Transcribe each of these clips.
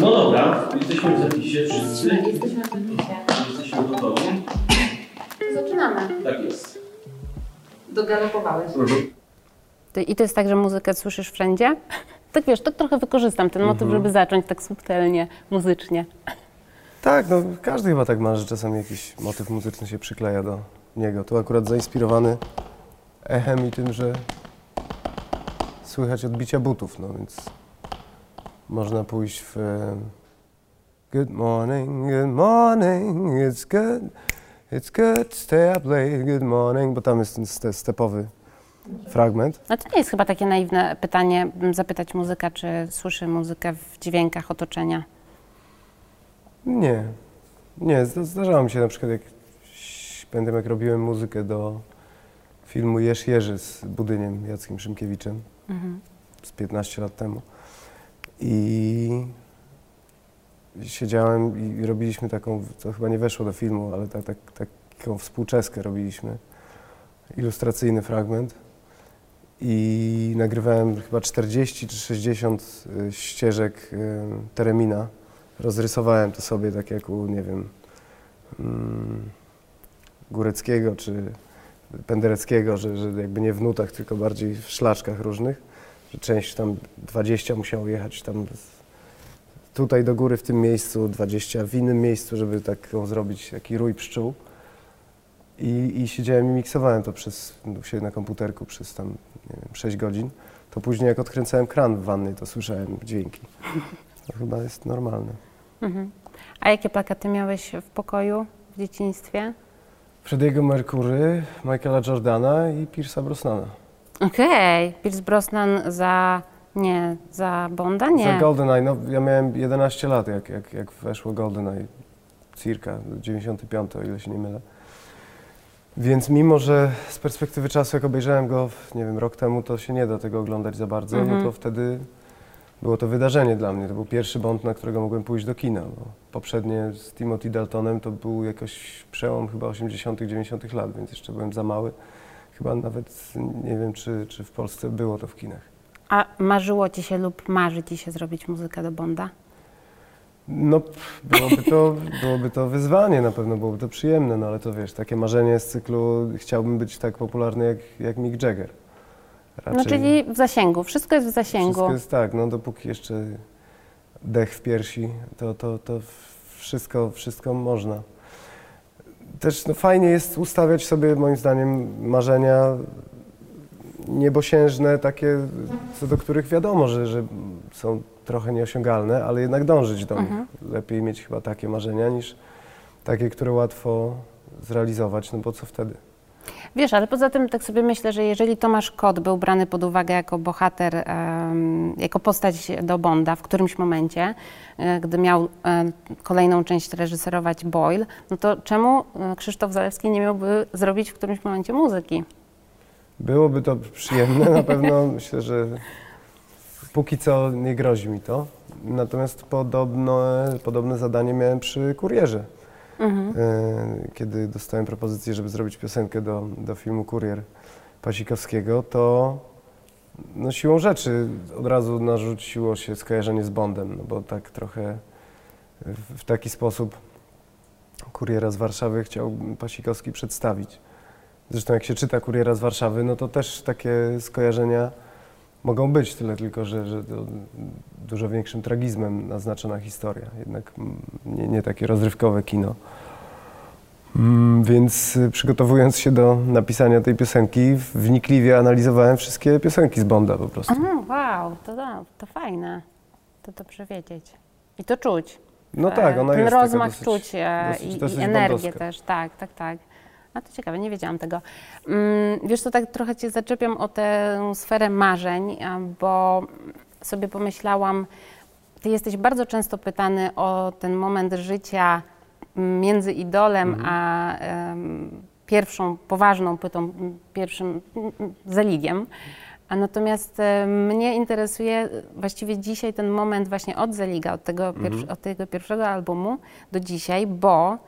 No dobra, jesteśmy w zapisie wszyscy. Jesteśmy w zapisie. Jesteśmy gotowi. Zaczynamy. Tak jest. Dogalopowałeś. To- I to jest tak, że muzykę słyszysz wszędzie? Tak wiesz, to trochę wykorzystam ten motyw, żeby zacząć tak subtelnie, muzycznie. Tak, no każdy chyba tak ma, że czasami jakiś motyw muzyczny się przykleja do niego. Tu akurat zainspirowany echem i tym, że słychać odbicia butów, no więc można pójść w e, Good morning, good morning, it's good, it's good, stay up late, good morning, bo tam jest ten ste- stepowy fragment. No to nie jest chyba takie naiwne pytanie, zapytać muzyka, czy słyszy muzykę w dźwiękach otoczenia. Nie, nie, zda- zdarzało mi się na przykład, jak pamiętam jak robiłem muzykę do filmu Jerz Jerzy z Budyniem Jackiem Szymkiewiczem z 15 lat temu. I siedziałem i robiliśmy taką, to chyba nie weszło do filmu, ale tak, tak, taką współczeskę robiliśmy, ilustracyjny fragment. I nagrywałem chyba 40 czy 60 y, ścieżek y, Teremina. Rozrysowałem to sobie tak jak u, nie wiem, mm, Góreckiego czy Pendereckiego, że, że jakby nie w nutach, tylko bardziej w szlaczkach różnych, że część tam 20 musiało jechać tam tutaj do góry w tym miejscu, 20 w innym miejscu, żeby taką zrobić taki rój pszczół. I, I siedziałem i miksowałem to przez, u siebie na komputerku przez tam, nie wiem, 6 godzin. To później jak odkręcałem kran w wannie, to słyszałem dźwięki. To chyba jest normalne. Mhm. A jakie plakaty miałeś w pokoju w dzieciństwie? Frediego Mercury, Michaela Jordana i Pierce'a Brosnana. Okej, Pierce Brosnan za, nie, za Bonda? Nie. Za GoldenEye, no ja miałem 11 lat, jak, jak, jak weszło GoldenEye, circa 95, o ile się nie mylę. Więc mimo, że z perspektywy czasu, jak obejrzałem go, nie wiem, rok temu, to się nie da tego oglądać za bardzo, Mhm. no to wtedy było to wydarzenie dla mnie. To był pierwszy Bond, na którego mogłem pójść do kina. Bo poprzednie z Timothy Daltonem to był jakoś przełom chyba 80., 90. lat, więc jeszcze byłem za mały. Chyba nawet nie wiem, czy, czy w Polsce było to w kinach. A marzyło ci się lub marzy ci się zrobić muzykę do Bonda? No, byłoby to, byłoby to wyzwanie, na pewno byłoby to przyjemne, no ale to wiesz, takie marzenie z cyklu chciałbym być tak popularny jak, jak Mick Jagger. No czyli w zasięgu, wszystko jest w zasięgu. Wszystko jest tak, no dopóki jeszcze dech w piersi, to, to, to wszystko, wszystko można. Też no, fajnie jest ustawiać sobie, moim zdaniem, marzenia niebosiężne, takie, co do których wiadomo, że, że są trochę nieosiągalne, ale jednak dążyć do nich. Lepiej mieć chyba takie marzenia niż takie, które łatwo zrealizować, no bo co wtedy? Wiesz, ale poza tym tak sobie myślę, że jeżeli Tomasz Kot był brany pod uwagę jako bohater, jako postać do Bonda w którymś momencie, e, gdy miał e, kolejną część reżyserować Boyle, no to czemu e, Krzysztof Zalewski nie miałby zrobić w którymś momencie muzyki? Byłoby to przyjemne, na pewno myślę, że póki co nie grozi mi to. Natomiast podobne, podobne zadanie miałem przy Kurierze. Mhm. E, Kiedy dostałem propozycję, żeby zrobić piosenkę do, do filmu Kurier Pasikowskiego, to no siłą rzeczy od razu narzuciło się skojarzenie z Bondem, no bo tak trochę w, taki sposób Kuriera z Warszawy chciał Pasikowski przedstawić. Zresztą jak się czyta Kuriera z Warszawy, no to też takie skojarzenia mogą być, tyle tylko, że, że dużo większym tragizmem naznaczona historia, jednak mm, nie, nie takie rozrywkowe kino. Mm, Więc y, przygotowując się do napisania tej piosenki, wnikliwie analizowałem wszystkie piosenki z Bonda po prostu. Mm, wow, to, to, to fajne. To dobrze wiedzieć. I to czuć. No tak, ona Ten jest rozmach dosyć, czuć e, dosyć, i, dosyć i energię bondowska. też, tak, tak, tak. A to ciekawe, nie wiedziałam tego. Mm, wiesz co, tak trochę Cię zaczepiam o tę sferę marzeń, bo sobie pomyślałam, Ty jesteś bardzo często pytany o ten moment życia między idolem Mhm. a em, pierwszą poważną płytą, pierwszym m, m, zaligiem. A natomiast e, mnie interesuje właściwie dzisiaj ten moment właśnie od Zeliga, od tego, Mhm. od tego pierwszego albumu do dzisiaj, bo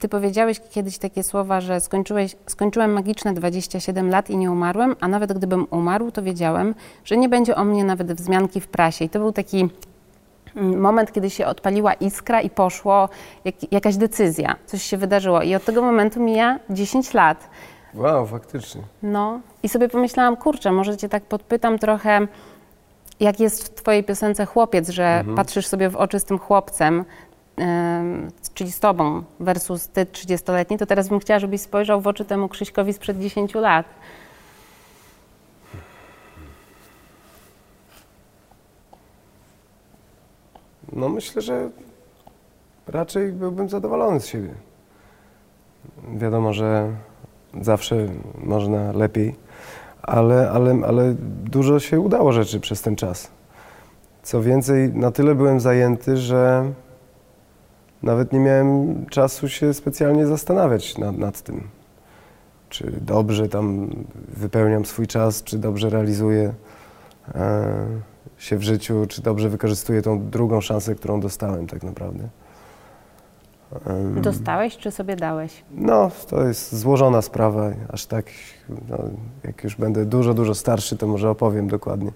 ty powiedziałeś kiedyś takie słowa, że skończyłeś, skończyłem magiczne 27 lat i nie umarłem, a nawet gdybym umarł, to wiedziałem, że nie będzie o mnie nawet wzmianki w prasie. I to był taki mm, moment, kiedy się odpaliła iskra i poszło jak, jakaś decyzja, coś się wydarzyło. I od tego momentu mija 10 lat. Wow, faktycznie. No i sobie pomyślałam, kurczę, może cię tak podpytam trochę, jak jest w twojej piosence chłopiec, że patrzysz sobie w oczy z tym chłopcem, czyli z tobą versus ty 30-letni, to teraz bym chciała, żebyś spojrzał w oczy temu Krzyśkowi sprzed 10 lat. No myślę, że raczej byłbym zadowolony z siebie. Wiadomo, że zawsze można lepiej, ale, ale, ale dużo się udało rzeczy przez ten czas. Co więcej, na tyle byłem zajęty, że nawet nie miałem czasu się specjalnie zastanawiać nad, nad tym, czy dobrze tam wypełniam swój czas, czy dobrze realizuję e, się w życiu, czy dobrze wykorzystuję tą drugą szansę, którą dostałem tak naprawdę. Dostałeś czy sobie dałeś? no, to jest złożona sprawa, aż tak, no, jak już będę dużo, dużo starszy, to może opowiem dokładnie,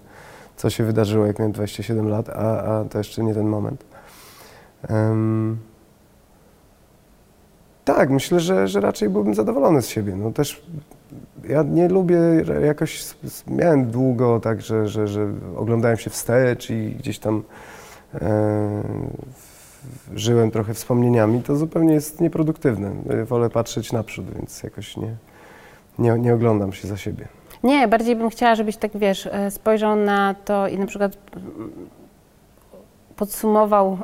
co się wydarzyło, jak miałem 27 lat, a, a to jeszcze nie ten moment. Tak, myślę, że, że raczej byłbym zadowolony z siebie. No też ja nie lubię jakoś, miałem długo tak, że, że, że oglądałem się wstecz i gdzieś tam e, żyłem trochę wspomnieniami, to zupełnie jest nieproduktywne. Y, Wolę patrzeć naprzód, więc jakoś nie, nie, nie oglądam się za siebie. Nie, bardziej bym chciała, żebyś tak, wiesz, e, spojrzał na to i na przykład mm, podsumował,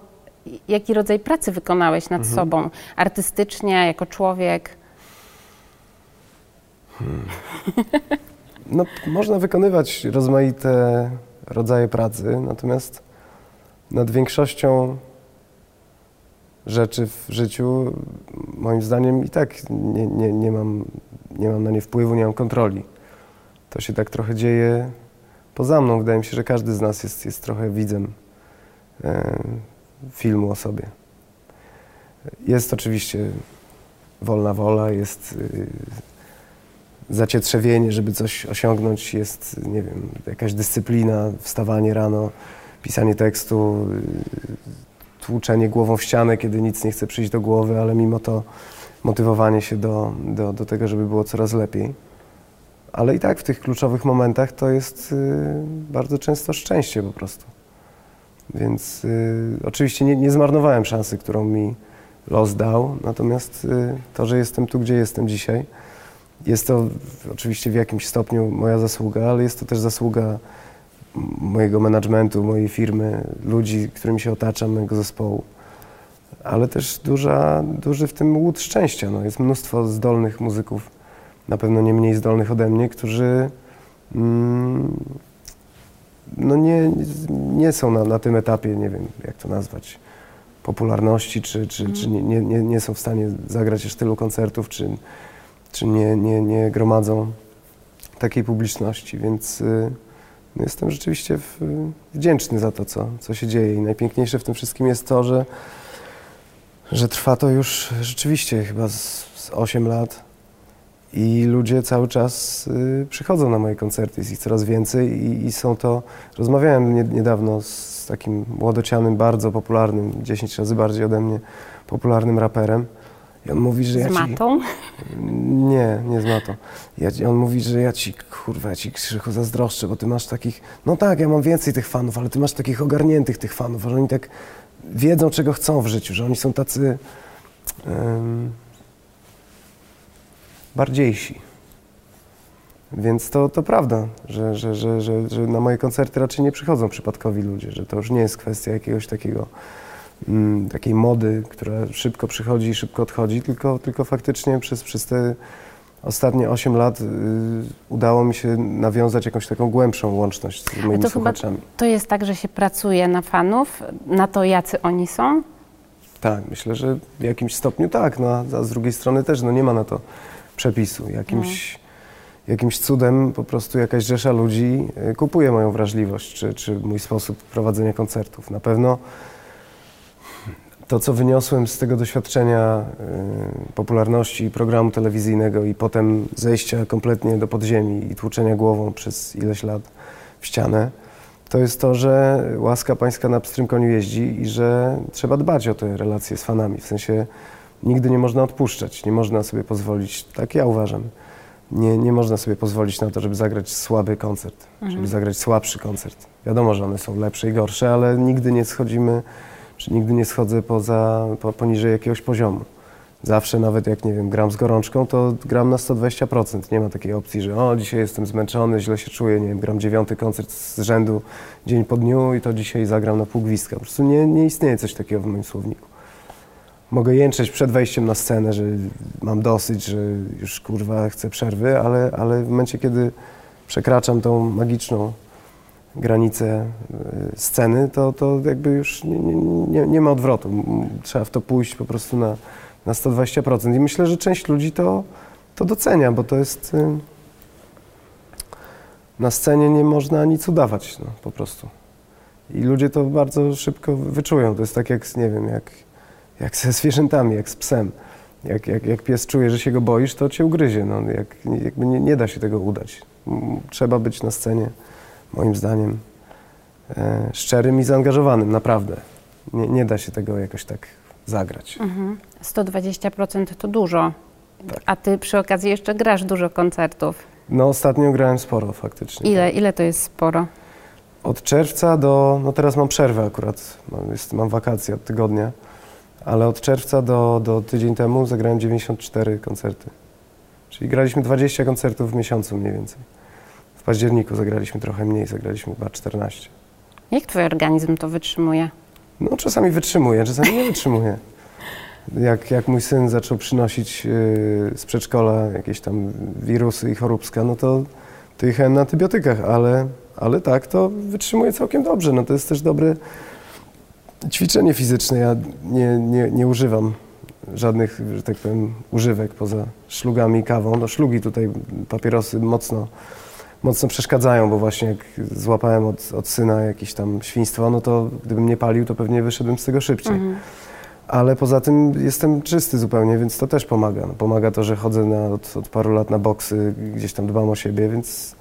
jaki rodzaj pracy wykonałeś nad sobą, artystycznie, jako człowiek. No, można wykonywać rozmaite rodzaje pracy, natomiast nad większością rzeczy w życiu, moim zdaniem, i tak nie, nie, nie, mam, nie mam na nie wpływu, nie mam kontroli. To się tak trochę dzieje poza mną. Wydaje mi się, że każdy z nas jest, jest trochę widzem e, filmu o sobie. Jest oczywiście wolna wola, jest y, zacietrzewienie, żeby coś osiągnąć, jest, nie wiem, jakaś dyscyplina, wstawanie rano, pisanie tekstu, y, tłuczenie głową w ścianę, kiedy nic nie chce przyjść do głowy, ale mimo to motywowanie się do, do, do tego, żeby było coraz lepiej. Ale i tak w tych kluczowych momentach to jest y, bardzo często szczęście po prostu. Więc y, oczywiście nie, nie zmarnowałem szansy, którą mi los dał, natomiast y, to, że jestem tu, gdzie jestem dzisiaj, jest to oczywiście w jakimś stopniu moja zasługa, ale jest to też zasługa mojego managementu, mojej firmy, ludzi, którymi się otaczam, mojego zespołu. Ale też duża, duży w tym łód szczęścia. No, jest mnóstwo zdolnych muzyków, na pewno nie mniej zdolnych ode mnie, którzy mm, no nie, nie są na, na tym etapie, nie wiem jak to nazwać, popularności, czy, czy, czy nie, nie, nie- nie są w stanie zagrać aż tylu koncertów, czy, czy nie, nie, nie gromadzą takiej publiczności, więc y, no jestem rzeczywiście w, wdzięczny za to, co, co się dzieje. I najpiękniejsze w tym wszystkim jest to, że, że trwa to już rzeczywiście chyba z, z 8 lat i ludzie cały czas y, przychodzą na moje koncerty, jest ich coraz więcej i, i są to... Rozmawiałem nie, niedawno z takim młodocianym, bardzo popularnym, 10 razy bardziej ode mnie, popularnym raperem i on mówi, że ja Z ci... matą? Nie, nie z matą. Ja, on mówi, że ja ci, kurwa, ja ci krzychu zazdroszczę, bo ty masz takich, no tak, ja mam więcej tych fanów, ale ty masz takich ogarniętych tych fanów, że oni tak wiedzą, czego chcą w życiu, że oni są tacy bardziejsi. Więc to, to prawda, że, że, że, że, że na moje koncerty raczej nie przychodzą przypadkowi ludzie, że to już nie jest kwestia jakiegoś takiego mm, takiej mody, która szybko przychodzi i szybko odchodzi, tylko, tylko faktycznie przez, przez te ostatnie 8 lat y, udało mi się nawiązać jakąś taką głębszą łączność z moimi to chyba słuchaczami. to jest tak, że się pracuje na fanów, na to, jacy oni są? Tak, myślę, że w jakimś stopniu tak, no, a a z drugiej strony też no, nie ma na to przepisu. Jakimś, jakimś cudem po prostu jakaś rzesza ludzi y, kupuje moją wrażliwość czy, czy mój sposób prowadzenia koncertów. Na pewno to, co wyniosłem z tego doświadczenia y, popularności programu telewizyjnego i potem zejścia kompletnie do podziemi i tłuczenia głową przez ileś lat w ścianę, to jest to, że łaska pańska na pstrym koniu jeździ i że trzeba dbać o te relacje z fanami. W sensie nigdy nie można odpuszczać, nie można sobie pozwolić, tak ja uważam, nie, nie można sobie pozwolić na to, żeby zagrać słaby koncert, żeby zagrać słabszy koncert. Wiadomo, że one są lepsze i gorsze, ale nigdy nie schodzimy, czy nigdy nie schodzę poza, po, poniżej jakiegoś poziomu. Zawsze nawet jak, nie wiem, gram z gorączką, to gram na 120%. Nie ma takiej opcji, że o, dzisiaj jestem zmęczony, źle się czuję, nie wiem, gram dziewiąty koncert z rzędu dzień po dniu i to dzisiaj zagram na pół gwizdka. Po prostu nie, nie istnieje coś takiego w moim słowniku. Mogę jęczeć przed wejściem na scenę, że mam dosyć, że już kurwa chcę przerwy, ale, ale w momencie, kiedy przekraczam tą magiczną granicę y, sceny, to, to jakby już nie, nie, nie, ma odwrotu. Trzeba w to pójść po prostu na, na 120%. I myślę, że część ludzi to, to docenia, bo to jest... y, Na scenie nie można nic udawać, no, po prostu. I ludzie to bardzo szybko wyczują. To jest tak jak, nie wiem, jak, jak ze zwierzętami, jak z psem. Jak, jak, jak pies czuje, że się go boisz, to cię ugryzie. No, jak, jakby nie, nie da się tego udać. M, Trzeba być na scenie, moim zdaniem, e, szczerym i zaangażowanym, naprawdę. Nie, nie da się tego jakoś tak zagrać. Mhm. 120% to dużo. Tak. A ty przy okazji jeszcze grasz dużo koncertów. No ostatnio grałem sporo faktycznie. Ile, ile to jest sporo? Od czerwca do, no teraz mam przerwę akurat, mam, jest, mam wakacje od tygodnia, ale od czerwca do, do tydzień temu zagrałem 94 koncerty. Czyli graliśmy 20 koncertów w miesiącu mniej więcej. W październiku zagraliśmy trochę mniej, zagraliśmy chyba 14. Jak twój organizm to wytrzymuje? No czasami wytrzymuje, czasami nie wytrzymuje. Jak, jak mój syn zaczął przynosić yy, z przedszkola jakieś tam wirusy i choróbska, no to, to jechałem na antybiotykach, ale, ale tak, to wytrzymuje całkiem dobrze. No to jest też dobre ćwiczenie fizyczne. Ja nie, nie, nie używam żadnych, że tak powiem, używek poza szlugami i kawą. No szlugi tutaj, papierosy mocno, mocno przeszkadzają, bo właśnie jak złapałem od, od syna jakieś tam świństwo, no to gdybym nie palił, to pewnie wyszedłem z tego szybciej. Ale poza tym jestem czysty zupełnie, więc to też pomaga. No, pomaga to, że chodzę na, od, od paru lat na boksy, gdzieś tam dbam o siebie, więc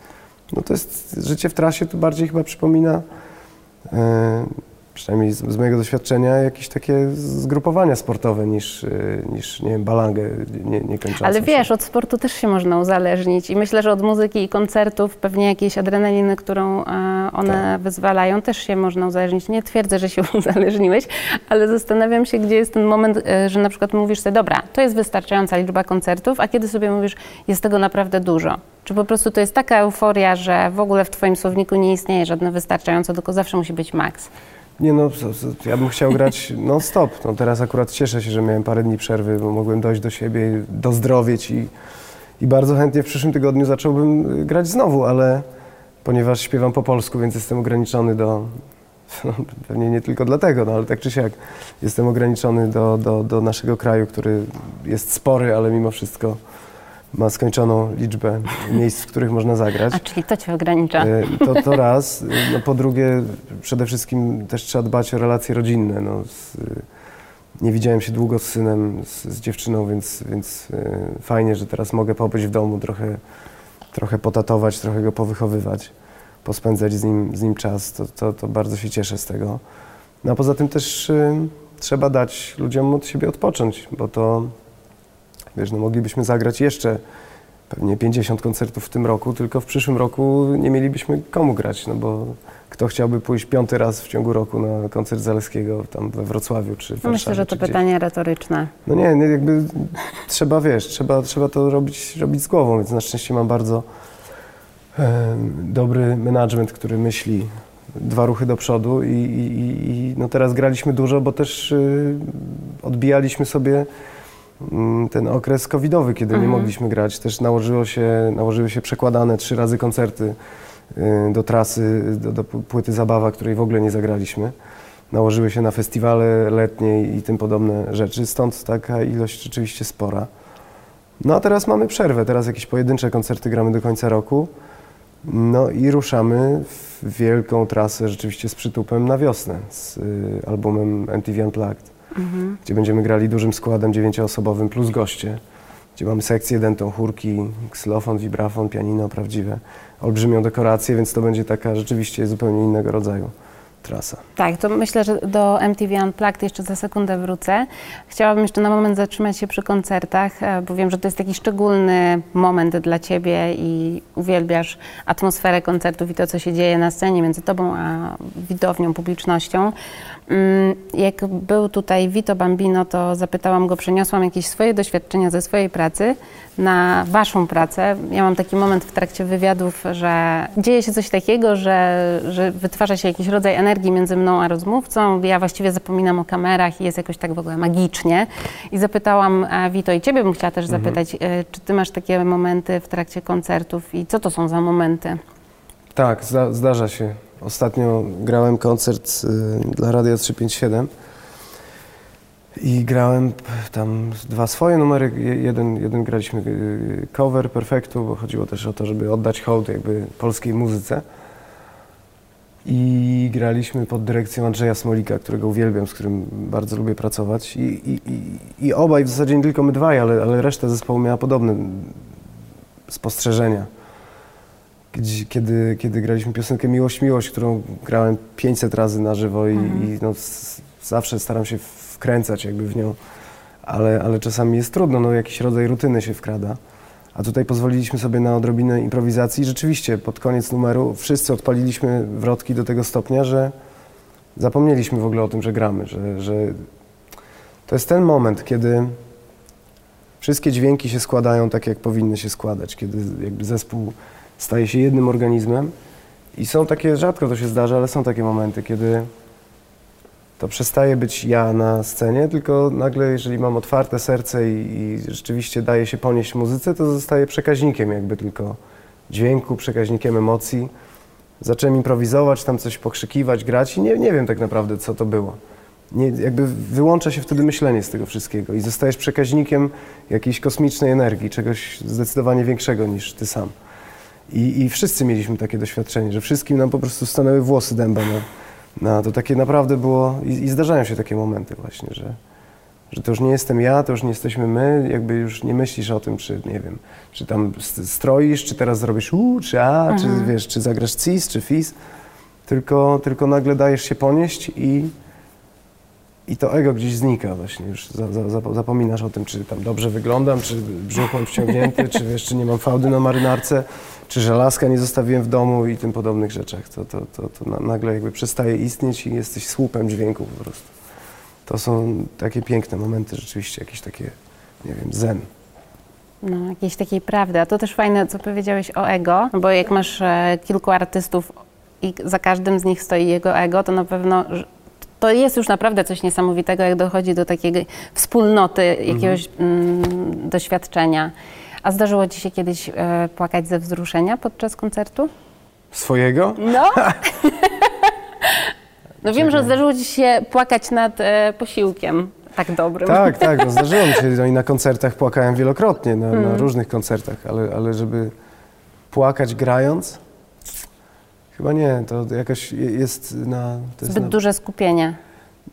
no to jest życie w trasie to bardziej chyba przypomina, e, przynajmniej z, z mojego doświadczenia, jakieś takie zgrupowania sportowe niż, e, niż nie wiem, balangę nie, niekończącą Ale się. wiesz, od sportu też się można uzależnić i myślę, że od muzyki i koncertów pewnie jakiejś adrenaliny, którą e, one Tak. wyzwalają, też się można uzależnić. Nie twierdzę, że się uzależniłeś, ale zastanawiam się, gdzie jest ten moment, e, że na przykład mówisz sobie, dobra, to jest wystarczająca liczba koncertów, a kiedy sobie mówisz, jest tego naprawdę dużo. Czy po prostu to jest taka euforia, że w ogóle w twoim słowniku nie istnieje żadne wystarczająco, tylko zawsze musi być maks. Nie no, ja bym chciał grać non-stop. No teraz akurat cieszę się, że miałem parę dni przerwy, bo mogłem dojść do siebie, dozdrowieć i, i bardzo chętnie w przyszłym tygodniu zacząłbym y, grać znowu, ale ponieważ śpiewam po polsku, więc jestem ograniczony do, no, pewnie nie tylko dlatego, no ale tak czy siak, jestem ograniczony do, do, do naszego kraju, który jest spory, ale mimo wszystko ma skończoną liczbę miejsc, w których można zagrać. A czyli to cię ogranicza. E, To, to raz. No, po drugie, przede wszystkim też trzeba dbać o relacje rodzinne. No, z, nie widziałem się długo z synem, z, z dziewczyną, więc, więc e, fajnie, że teraz mogę pobyć w domu, trochę, trochę potatować, trochę go powychowywać, pospędzać z nim, z nim czas. To, to, to bardzo się cieszę z tego. No a poza tym też e, trzeba dać ludziom od siebie odpocząć, bo to, wiesz, no moglibyśmy zagrać jeszcze pewnie 50 koncertów w tym roku, tylko w przyszłym roku nie mielibyśmy komu grać, no bo kto chciałby pójść piąty raz w ciągu roku na koncert Zaleskiego tam we Wrocławiu czy w Warszawie? Myślę, że to gdzieś? pytanie retoryczne. No nie, nie, jakby trzeba, wiesz, trzeba, trzeba to robić, robić z głową, więc na szczęście mam bardzo em, dobry management, który myśli dwa ruchy do przodu i, i, i- no teraz graliśmy dużo, bo też y, odbijaliśmy sobie ten okres covidowy, kiedy nie mogliśmy grać. Też nałożyło się, nałożyły się przekładane trzy razy koncerty y, do trasy, do, do płyty Zabawa, której w ogóle nie zagraliśmy. Nałożyły się na festiwale letnie i tym podobne rzeczy, stąd taka ilość rzeczywiście spora. No a teraz mamy przerwę, teraz jakieś pojedyncze koncerty gramy do końca roku. No i ruszamy w wielką trasę rzeczywiście z przytupem na wiosnę z y, albumem MTV Unplugged. Gdzie będziemy grali dużym składem dziewięcioosobowym plus goście, gdzie mamy sekcję dentą, chórki, ksylofon, vibrafon, pianino prawdziwe, olbrzymią dekorację, więc to będzie taka rzeczywiście zupełnie innego rodzaju trasa. Tak, to myślę, że do MTV Unplugged jeszcze za sekundę wrócę. Chciałabym jeszcze na moment zatrzymać się przy koncertach, e, bo wiem, że to jest taki szczególny moment dla Ciebie i uwielbiasz atmosferę koncertów i to, co się dzieje na scenie między Tobą a widownią, publicznością. Mm, Jak był tutaj Vito Bambino, to zapytałam go, przeniosłam jakieś swoje doświadczenia ze swojej pracy na Waszą pracę. Ja mam taki moment w trakcie wywiadów, że dzieje się coś takiego, że, że wytwarza się jakiś rodzaj energii między mną a rozmówcą. Ja właściwie zapominam o kamerach i jest jakoś tak w ogóle magicznie. I zapytałam a Vito i Ciebie bym chciała też zapytać, e, czy Ty masz takie momenty w trakcie koncertów i co to są za momenty? Tak, zda, zdarza się. Ostatnio grałem koncert y, dla Radia 357 i grałem tam dwa swoje numery. Je- Jeden, jeden graliśmy y, cover perfektu, bo chodziło też o to, żeby oddać hołd jakby polskiej muzyce. I graliśmy pod dyrekcją Andrzeja Smolika, którego uwielbiam, z którym bardzo lubię pracować. I, i, i, i obaj, w zasadzie nie tylko my dwaj, ale, ale reszta zespołu miała podobne spostrzeżenia gdzie, kiedy, kiedy graliśmy piosenkę Miłość, Miłość, którą grałem 500 razy na żywo i, i no, s- zawsze staram się wkręcać jakby w nią, ale, ale czasami jest trudno, no jakiś rodzaj rutyny się wkrada. A tutaj pozwoliliśmy sobie na odrobinę improwizacji. Rzeczywiście pod koniec numeru wszyscy odpaliliśmy wrotki do tego stopnia, że zapomnieliśmy w ogóle o tym, że gramy, że, że to jest ten moment, kiedy wszystkie dźwięki się składają tak, jak powinny się składać, kiedy jakby zespół staje się jednym organizmem i są takie, rzadko to się zdarza, ale są takie momenty, kiedy to przestaje być ja na scenie, tylko nagle, jeżeli mam otwarte serce i, i rzeczywiście daje się ponieść muzyce, to zostaje przekaźnikiem jakby tylko dźwięku, przekaźnikiem emocji. Zacząłem improwizować, tam coś pokrzykiwać, grać i nie, nie wiem tak naprawdę, co to było. Nie, jakby wyłącza się wtedy myślenie z tego wszystkiego i zostajesz przekaźnikiem jakiejś kosmicznej energii, czegoś zdecydowanie większego niż ty sam. I, I wszyscy mieliśmy takie doświadczenie, że wszystkim nam po prostu stanęły włosy dęba na, na to takie naprawdę było i, i zdarzają się takie momenty właśnie, że, że to już nie jestem ja, to już nie jesteśmy my, jakby już nie myślisz o tym, czy nie wiem, czy tam st- stroisz, czy teraz zrobisz u, czy a, czy wiesz, czy zagrasz cis, czy fis, tylko, tylko nagle dajesz się ponieść i, i to ego gdzieś znika właśnie, już za, za, za, zapominasz o tym, czy tam dobrze wyglądam, czy brzuch mam wciągnięty, czy wiesz, czy nie mam fałdy na marynarce, czy żelazka nie zostawiłem w domu i tym podobnych rzeczach. To, to, to, to na- nagle jakby przestaje istnieć i jesteś słupem dźwięku po prostu. To są takie piękne momenty rzeczywiście, jakieś takie, nie wiem, zen. No, jakiejś takiej prawdy. A to też fajne, co powiedziałeś o ego, bo jak masz e, kilku artystów i za każdym z nich stoi jego ego, to na pewno to jest już naprawdę coś niesamowitego, jak dochodzi do takiej wspólnoty jakiegoś mm, doświadczenia. A zdarzyło Ci się kiedyś e, płakać ze wzruszenia podczas koncertu? Swojego? No. No wiem, że zdarzyło Ci się płakać nad e, posiłkiem tak dobrym. Tak, tak, no zdarzyło mi się, no i na koncertach płakałem wielokrotnie, na, na różnych koncertach, ale, ale żeby płakać grając, chyba nie, to jakoś je- jest na... Jest Zbyt na, duże skupienie.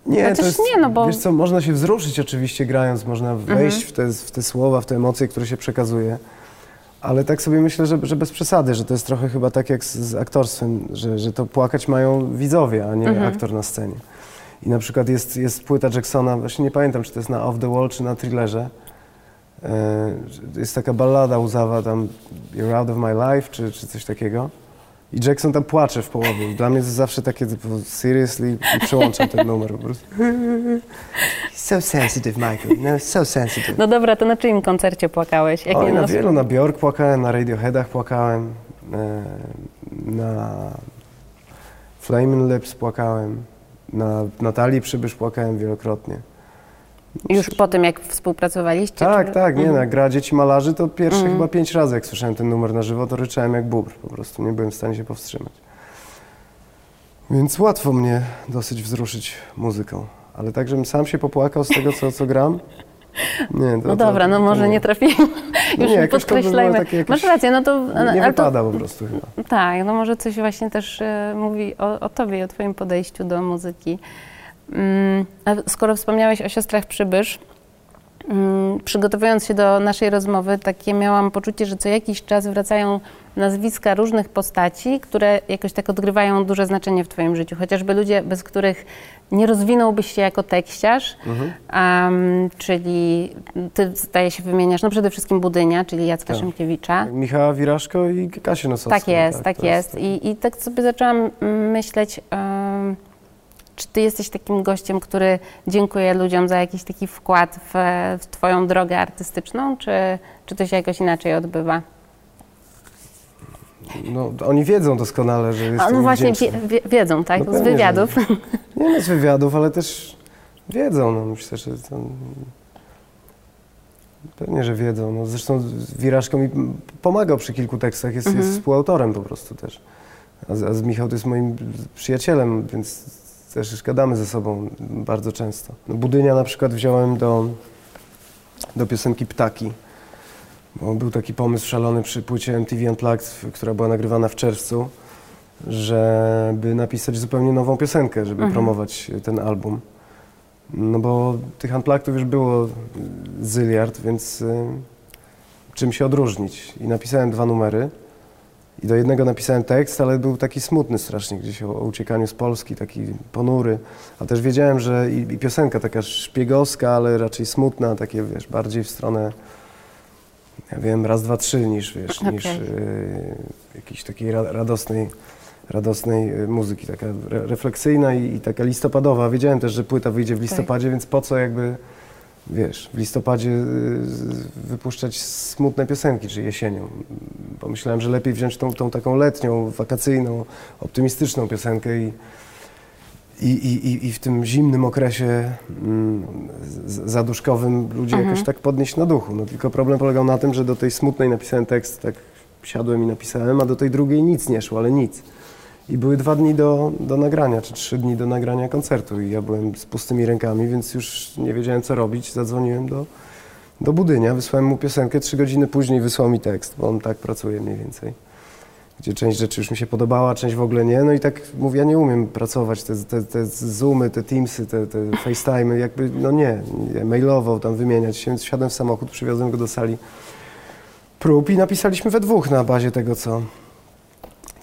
Nie, Chociaż to jest, nie, no bo- Mhm. Wiesz co, można się wzruszyć oczywiście grając, można wejść w, te, w te słowa, w te emocje, które się przekazuje, ale tak sobie myślę, że, że bez przesady, że to jest trochę chyba tak jak z, z aktorstwem, że, że to płakać mają widzowie, a nie Mhm. aktor na scenie. I na przykład jest, jest płyta Jacksona, właśnie nie pamiętam, czy to jest na Off the Wall, czy na Thrillerze, e, jest taka ballada łzawa tam You're Out of My Life, czy, czy coś takiego. I Jackson tam płacze w połowie. Dla mnie to jest zawsze takie typu seriously i przełączam ten numer po prostu. So sensitive, Michael. No, so sensitive. No dobra, to na czyim koncercie płakałeś? Jak Oj, na wielu, na Bjork płakałem, na Radioheadach płakałem, e, na Flaming Lips płakałem, na Natalii Przybysz płakałem wielokrotnie. Już po tym, jak współpracowaliście? Tak, czy... tak, nie, Mhm. na gra Dzieci Malarzy to pierwsze chyba pięć razy, jak słyszałem ten numer na żywo, to ryczałem jak bóbr, po prostu nie byłem w stanie się powstrzymać. Więc łatwo mnie dosyć wzruszyć muzyką, ale tak, żebym sam się popłakał z tego, co, co gram, nie. To, No to- dobra, no to może nie trafiłem. No Już nie, by podkreślajmy. Masz rację, no to... Nie, nie wypada po prostu chyba. tak, no może coś właśnie też e, mówi o, o tobie i o twoim podejściu do muzyki. Mm, a skoro wspomniałeś o siostrach Przybysz, mm, przygotowując się do naszej rozmowy, takie miałam poczucie, że co jakiś czas wracają nazwiska różnych postaci, które jakoś tak odgrywają duże znaczenie w Twoim życiu. Chociażby ludzie, bez których nie rozwinąłbyś się jako tekściarz, Am, czyli Ty zdaje się wymieniasz, no przede wszystkim Budynia, czyli Jacka Tak. Szymkiewicza. Michała Wiraszko i Kasię Nosowską. Tak jest, tak, to jest. I, I tak sobie zaczęłam myśleć, em, czy ty jesteś takim gościem, który dziękuję ludziom za jakiś taki wkład w, w twoją drogę artystyczną, czy, czy to się jakoś inaczej odbywa? No, oni wiedzą doskonale, że jestem A no właśnie wie, wie, wiedzą, tak? No Z pewnie, że wywiadów. Nie no, z wywiadów, ale też wiedzą, no myślę, że to... Pewnie, że wiedzą. No, zresztą Wiraszko mi pomagał przy kilku tekstach, jest, Mhm. jest współautorem po prostu też. A, a z Michał to jest moim przyjacielem, więc też gadamy ze sobą bardzo często. No, Budynia na przykład wziąłem do, do piosenki Ptaki. Bo był taki pomysł szalony przy płycie MTV Unplugged, która była nagrywana w czerwcu, żeby napisać zupełnie nową piosenkę, żeby Mhm. promować ten album. No bo tych Unpluggedów już było zyliard, więc y, czym się odróżnić? I napisałem dwa numery. I do jednego napisałem tekst, ale był taki smutny strasznie, gdzieś o, o uciekaniu z Polski, taki ponury. A też wiedziałem, że i, i piosenka taka szpiegowska, ale raczej smutna, takie wiesz, bardziej w stronę, ja wiem, raz, dwa, trzy niż, wiesz, niż Okej. y, jakiejś takiej ra, radosnej, radosnej y, muzyki, taka re, refleksyjna i, i taka listopadowa. Wiedziałem też, że płyta wyjdzie w listopadzie, więc po co jakby, wiesz, w listopadzie y, wypuszczać smutne piosenki, czy jesienią. Pomyślałem, że lepiej wziąć tą, tą taką letnią, wakacyjną, optymistyczną piosenkę i, i, i, i- w tym zimnym okresie mm, zaduszkowym ludzi Mhm. jakoś tak podnieść na duchu. No tylko problem polegał na tym, że do tej smutnej napisałem tekst, tak siadłem i napisałem, a do tej drugiej nic nie szło, ale nic. I były dwa dni do, do nagrania, czy trzy dni do nagrania koncertu i ja byłem z pustymi rękami, więc już nie wiedziałem co robić. Zadzwoniłem do, do Budynia, wysłałem mu piosenkę, trzy godziny później wysłał mi tekst, bo on tak pracuje mniej więcej. Gdzie część rzeczy już mi się podobała, część w ogóle nie. No i tak mówię, ja nie umiem pracować, te, te, te Zoomy, te Teamsy, te, te FaceTime'y, jakby, no nie, mailowo tam wymieniać się, więc wsiadłem w samochód, przywiozłem go do sali prób i napisaliśmy we dwóch na bazie tego, co,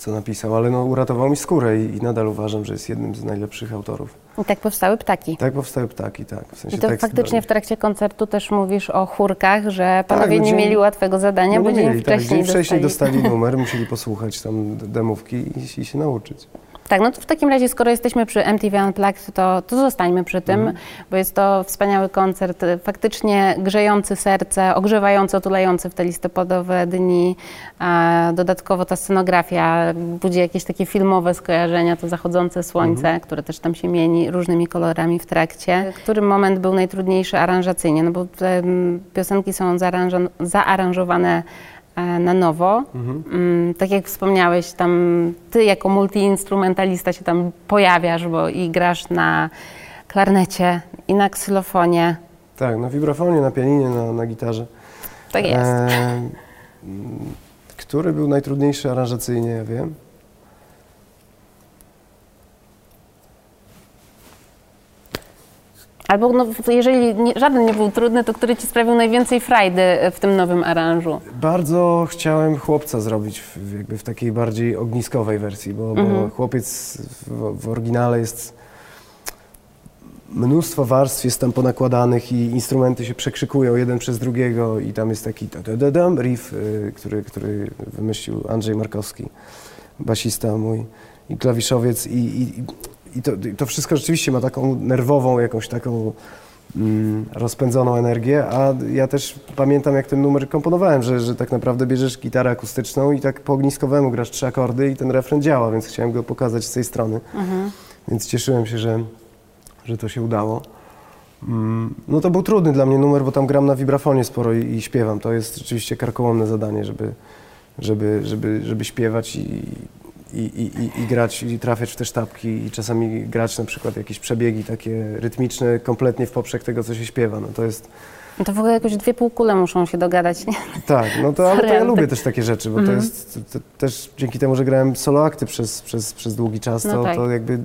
co napisał, ale no uratował mi skórę i, i nadal uważam, że jest jednym z najlepszych autorów. I tak powstały ptaki. Tak powstały ptaki, tak, w sensie I to faktycznie w trakcie koncertu też mówisz o chórkach, że panowie no nie mieli łatwego zadania, no bo nie dzień tak, wcześniej, dzień wcześniej dostali. dostali numer, musieli posłuchać tam demówki i, i się nauczyć. Tak, no to w takim razie, skoro jesteśmy przy MTV Unplugged, to, to zostańmy przy tym, Mhm. bo jest to wspaniały koncert, y, faktycznie grzejący serce, ogrzewający, otulający w te listopadowe dni. A dodatkowo ta scenografia budzi jakieś takie filmowe skojarzenia, to zachodzące słońce, Mhm. które też tam się mieni różnymi kolorami w trakcie. Który moment był najtrudniejszy aranżacyjnie? No bo te mm, piosenki są zaaranżo- zaaranżowane na nowo. Mm, tak jak wspomniałeś, tam ty jako multiinstrumentalista się tam pojawiasz, bo i grasz na klarnecie i na ksylofonie. Tak, na wibrafonie, na pianinie, na, na gitarze. Tak jest. E, który był najtrudniejszy aranżacyjnie, ja wiem. Albo no, jeżeli nie, żaden nie był trudny, to który ci sprawił najwięcej frajdy w tym nowym aranżu? Bardzo chciałem chłopca zrobić w, jakby w takiej bardziej ogniskowej wersji, bo, bo chłopiec w, w oryginale jest mnóstwo warstw jest tam ponakładanych i instrumenty się przekrzykują jeden przez drugiego i tam jest taki da-da-da-dam riff, y, który, który wymyślił Andrzej Markowski, basista mój i klawiszowiec i, i, i to, to wszystko rzeczywiście ma taką nerwową, jakąś taką mm, rozpędzoną energię, a ja też pamiętam jak ten numer komponowałem, że, że tak naprawdę bierzesz gitarę akustyczną i tak po ogniskowemu grasz trzy akordy i ten refren działa, więc chciałem go pokazać z tej strony. Więc cieszyłem się, że, że to się udało. Mm, No to był trudny dla mnie numer, bo tam gram na wibrafonie sporo i, i śpiewam. To jest rzeczywiście karkołomne zadanie, żeby, żeby, żeby, żeby śpiewać i, i, i, i, grać i trafiać w te sztabki i czasami grać na przykład jakieś przebiegi takie rytmiczne kompletnie w poprzek tego, co się śpiewa. No to jest, No to w ogóle jakoś dwie półkule muszą się dogadać. Nie? tak, no to, ale to ja lubię tak- też takie rzeczy, bo to jest to, to też dzięki temu, że grałem solo akty przez, przez, przez długi czas, No to, tak. to jakby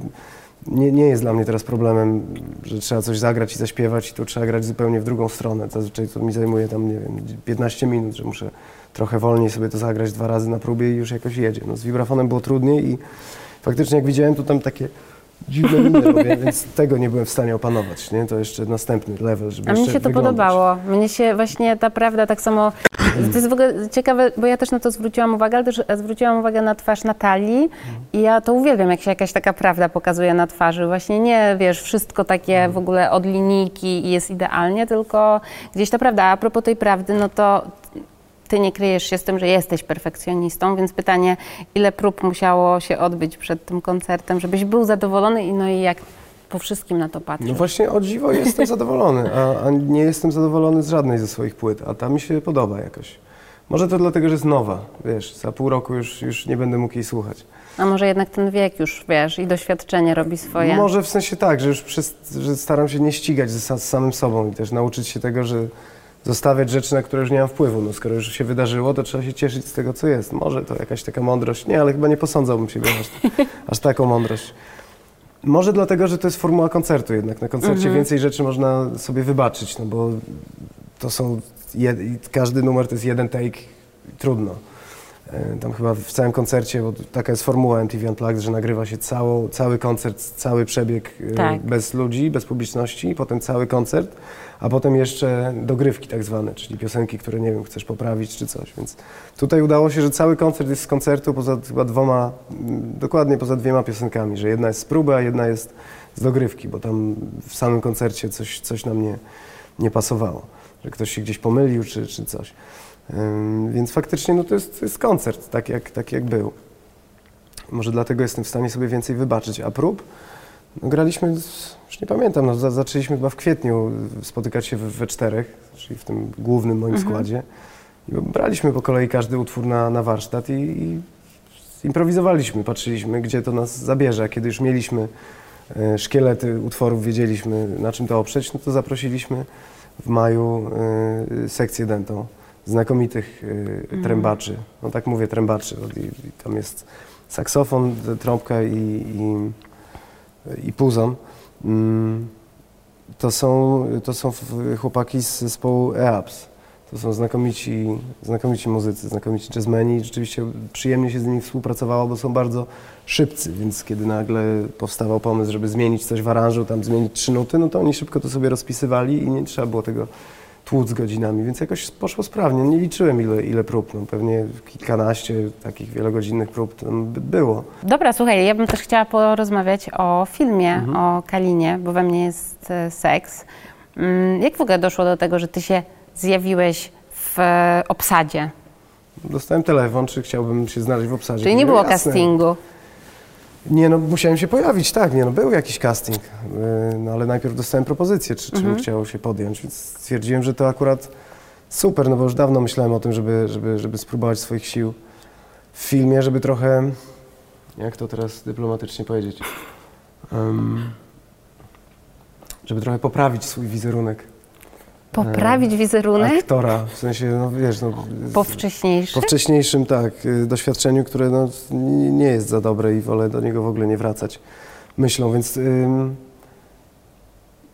nie, nie jest dla mnie teraz problemem, że trzeba coś zagrać i zaśpiewać i to trzeba grać zupełnie w drugą stronę. Zazwyczaj to mi zajmuje tam, nie wiem, 15 minut, że muszę trochę wolniej sobie to zagrać dwa razy na próbie i już jakoś jedzie. No, z wibrafonem było trudniej i faktycznie jak widziałem, to tam takie dziwne miny robię, więc tego nie byłem w stanie opanować, nie? To jeszcze następny level, żeby A mnie się to wyglądać. podobało. Mnie się właśnie ta prawda tak samo. To jest w ogóle ciekawe, bo ja też na to zwróciłam uwagę, ale też zwróciłam uwagę na twarz Natalii i ja to uwielbiam, jak się jakaś taka prawda pokazuje na twarzy. Właśnie nie, wiesz, wszystko takie w ogóle od linijki i jest idealnie, tylko gdzieś ta prawda. A propos tej prawdy, no to ty nie kryjesz się z tym, że jesteś perfekcjonistą, więc pytanie, ile prób musiało się odbyć przed tym koncertem, żebyś był zadowolony i no i jak po wszystkim na to patrzysz. No właśnie o dziwo jestem zadowolony, a, a nie jestem zadowolony z żadnej ze swoich płyt, a ta mi się podoba jakoś. Może to dlatego, że jest nowa, wiesz, za pół roku już, już nie będę mógł jej słuchać. A może jednak ten wiek już, wiesz, i doświadczenie robi swoje. Może w sensie tak, że już przez, że staram się nie ścigać ze, sa- z samym sobą i też nauczyć się tego, że zostawiać rzeczy, na które już nie mam wpływu. No skoro już się wydarzyło, to trzeba się cieszyć z tego, co jest. Może to jakaś taka mądrość. Nie, ale chyba nie posądzałbym siebie aż, aż taką mądrość. Może dlatego, że to jest formuła koncertu jednak. Na koncercie więcej rzeczy można sobie wybaczyć, no bo to są, jed, każdy numer to jest jeden take, trudno. E, Tam chyba w całym koncercie, bo taka jest formuła MTV Unplugged, że nagrywa się cało, cały koncert, cały przebieg e, Tak. bez ludzi, bez publiczności, potem cały koncert, a potem jeszcze dogrywki tak zwane, czyli piosenki, które nie wiem, chcesz poprawić czy coś. Więc tutaj udało się, że cały koncert jest z koncertu poza chyba dwoma, mm, dokładnie poza dwiema piosenkami, że jedna jest z próby, a jedna jest z dogrywki, bo tam w samym koncercie coś, coś nam nie, nie pasowało, że ktoś się gdzieś pomylił czy, czy coś. Więc faktycznie no to, jest, to jest koncert, tak jak, tak jak był. Może dlatego jestem w stanie sobie więcej wybaczyć. A prób? No graliśmy, już nie pamiętam, no, za, zaczęliśmy chyba w kwietniu spotykać się we, we czterech, czyli w tym głównym moim składzie. I braliśmy po kolei każdy utwór na, na warsztat i, i improwizowaliśmy, patrzyliśmy, gdzie to nas zabierze. A kiedy już mieliśmy e, szkielety utworów, wiedzieliśmy na czym to oprzeć, no to zaprosiliśmy w maju e, sekcję dentą znakomitych e, trębaczy. No tak mówię, trębaczy. I, i tam jest saksofon, trąbka i, i, i puzon. Mm, To są, to są chłopaki z zespołu EAPS. To są znakomici, znakomici muzycy, znakomici jazzmeni. Rzeczywiście przyjemnie się z nimi współpracowało, bo są bardzo szybcy, więc kiedy nagle powstawał pomysł, żeby zmienić coś w aranżu, tam zmienić trzy nuty, no to oni szybko to sobie rozpisywali i nie trzeba było tego tłuc godzinami, więc jakoś poszło sprawnie. Nie liczyłem ile, ile prób, no pewnie kilkanaście takich wielogodzinnych prób było. Dobra, słuchaj, ja bym też chciała porozmawiać o filmie, o Kalinie, bo we mnie jest e, seks. Mm, Jak w ogóle doszło do tego, że ty się zjawiłeś w e, obsadzie? Dostałem telefon, czy chciałbym się znaleźć w obsadzie. Czyli nie Mówię, było jasne. castingu. Nie, no musiałem się pojawić, tak, nie, no był jakiś casting, yy, no ale najpierw dostałem propozycję, czy, czy bym chciał się podjąć, więc stwierdziłem, że to akurat super, no bo już dawno myślałem o tym, żeby, żeby, żeby spróbować swoich sił w filmie, żeby trochę, jak to teraz dyplomatycznie powiedzieć, Em, żeby trochę poprawić swój wizerunek Poprawić wizerunek aktora, w sensie, no wiesz, no, po wcześniejszym? po wcześniejszym, tak, y, doświadczeniu, które no, nie jest za dobre i wolę do niego w ogóle nie wracać myślą, więc ym,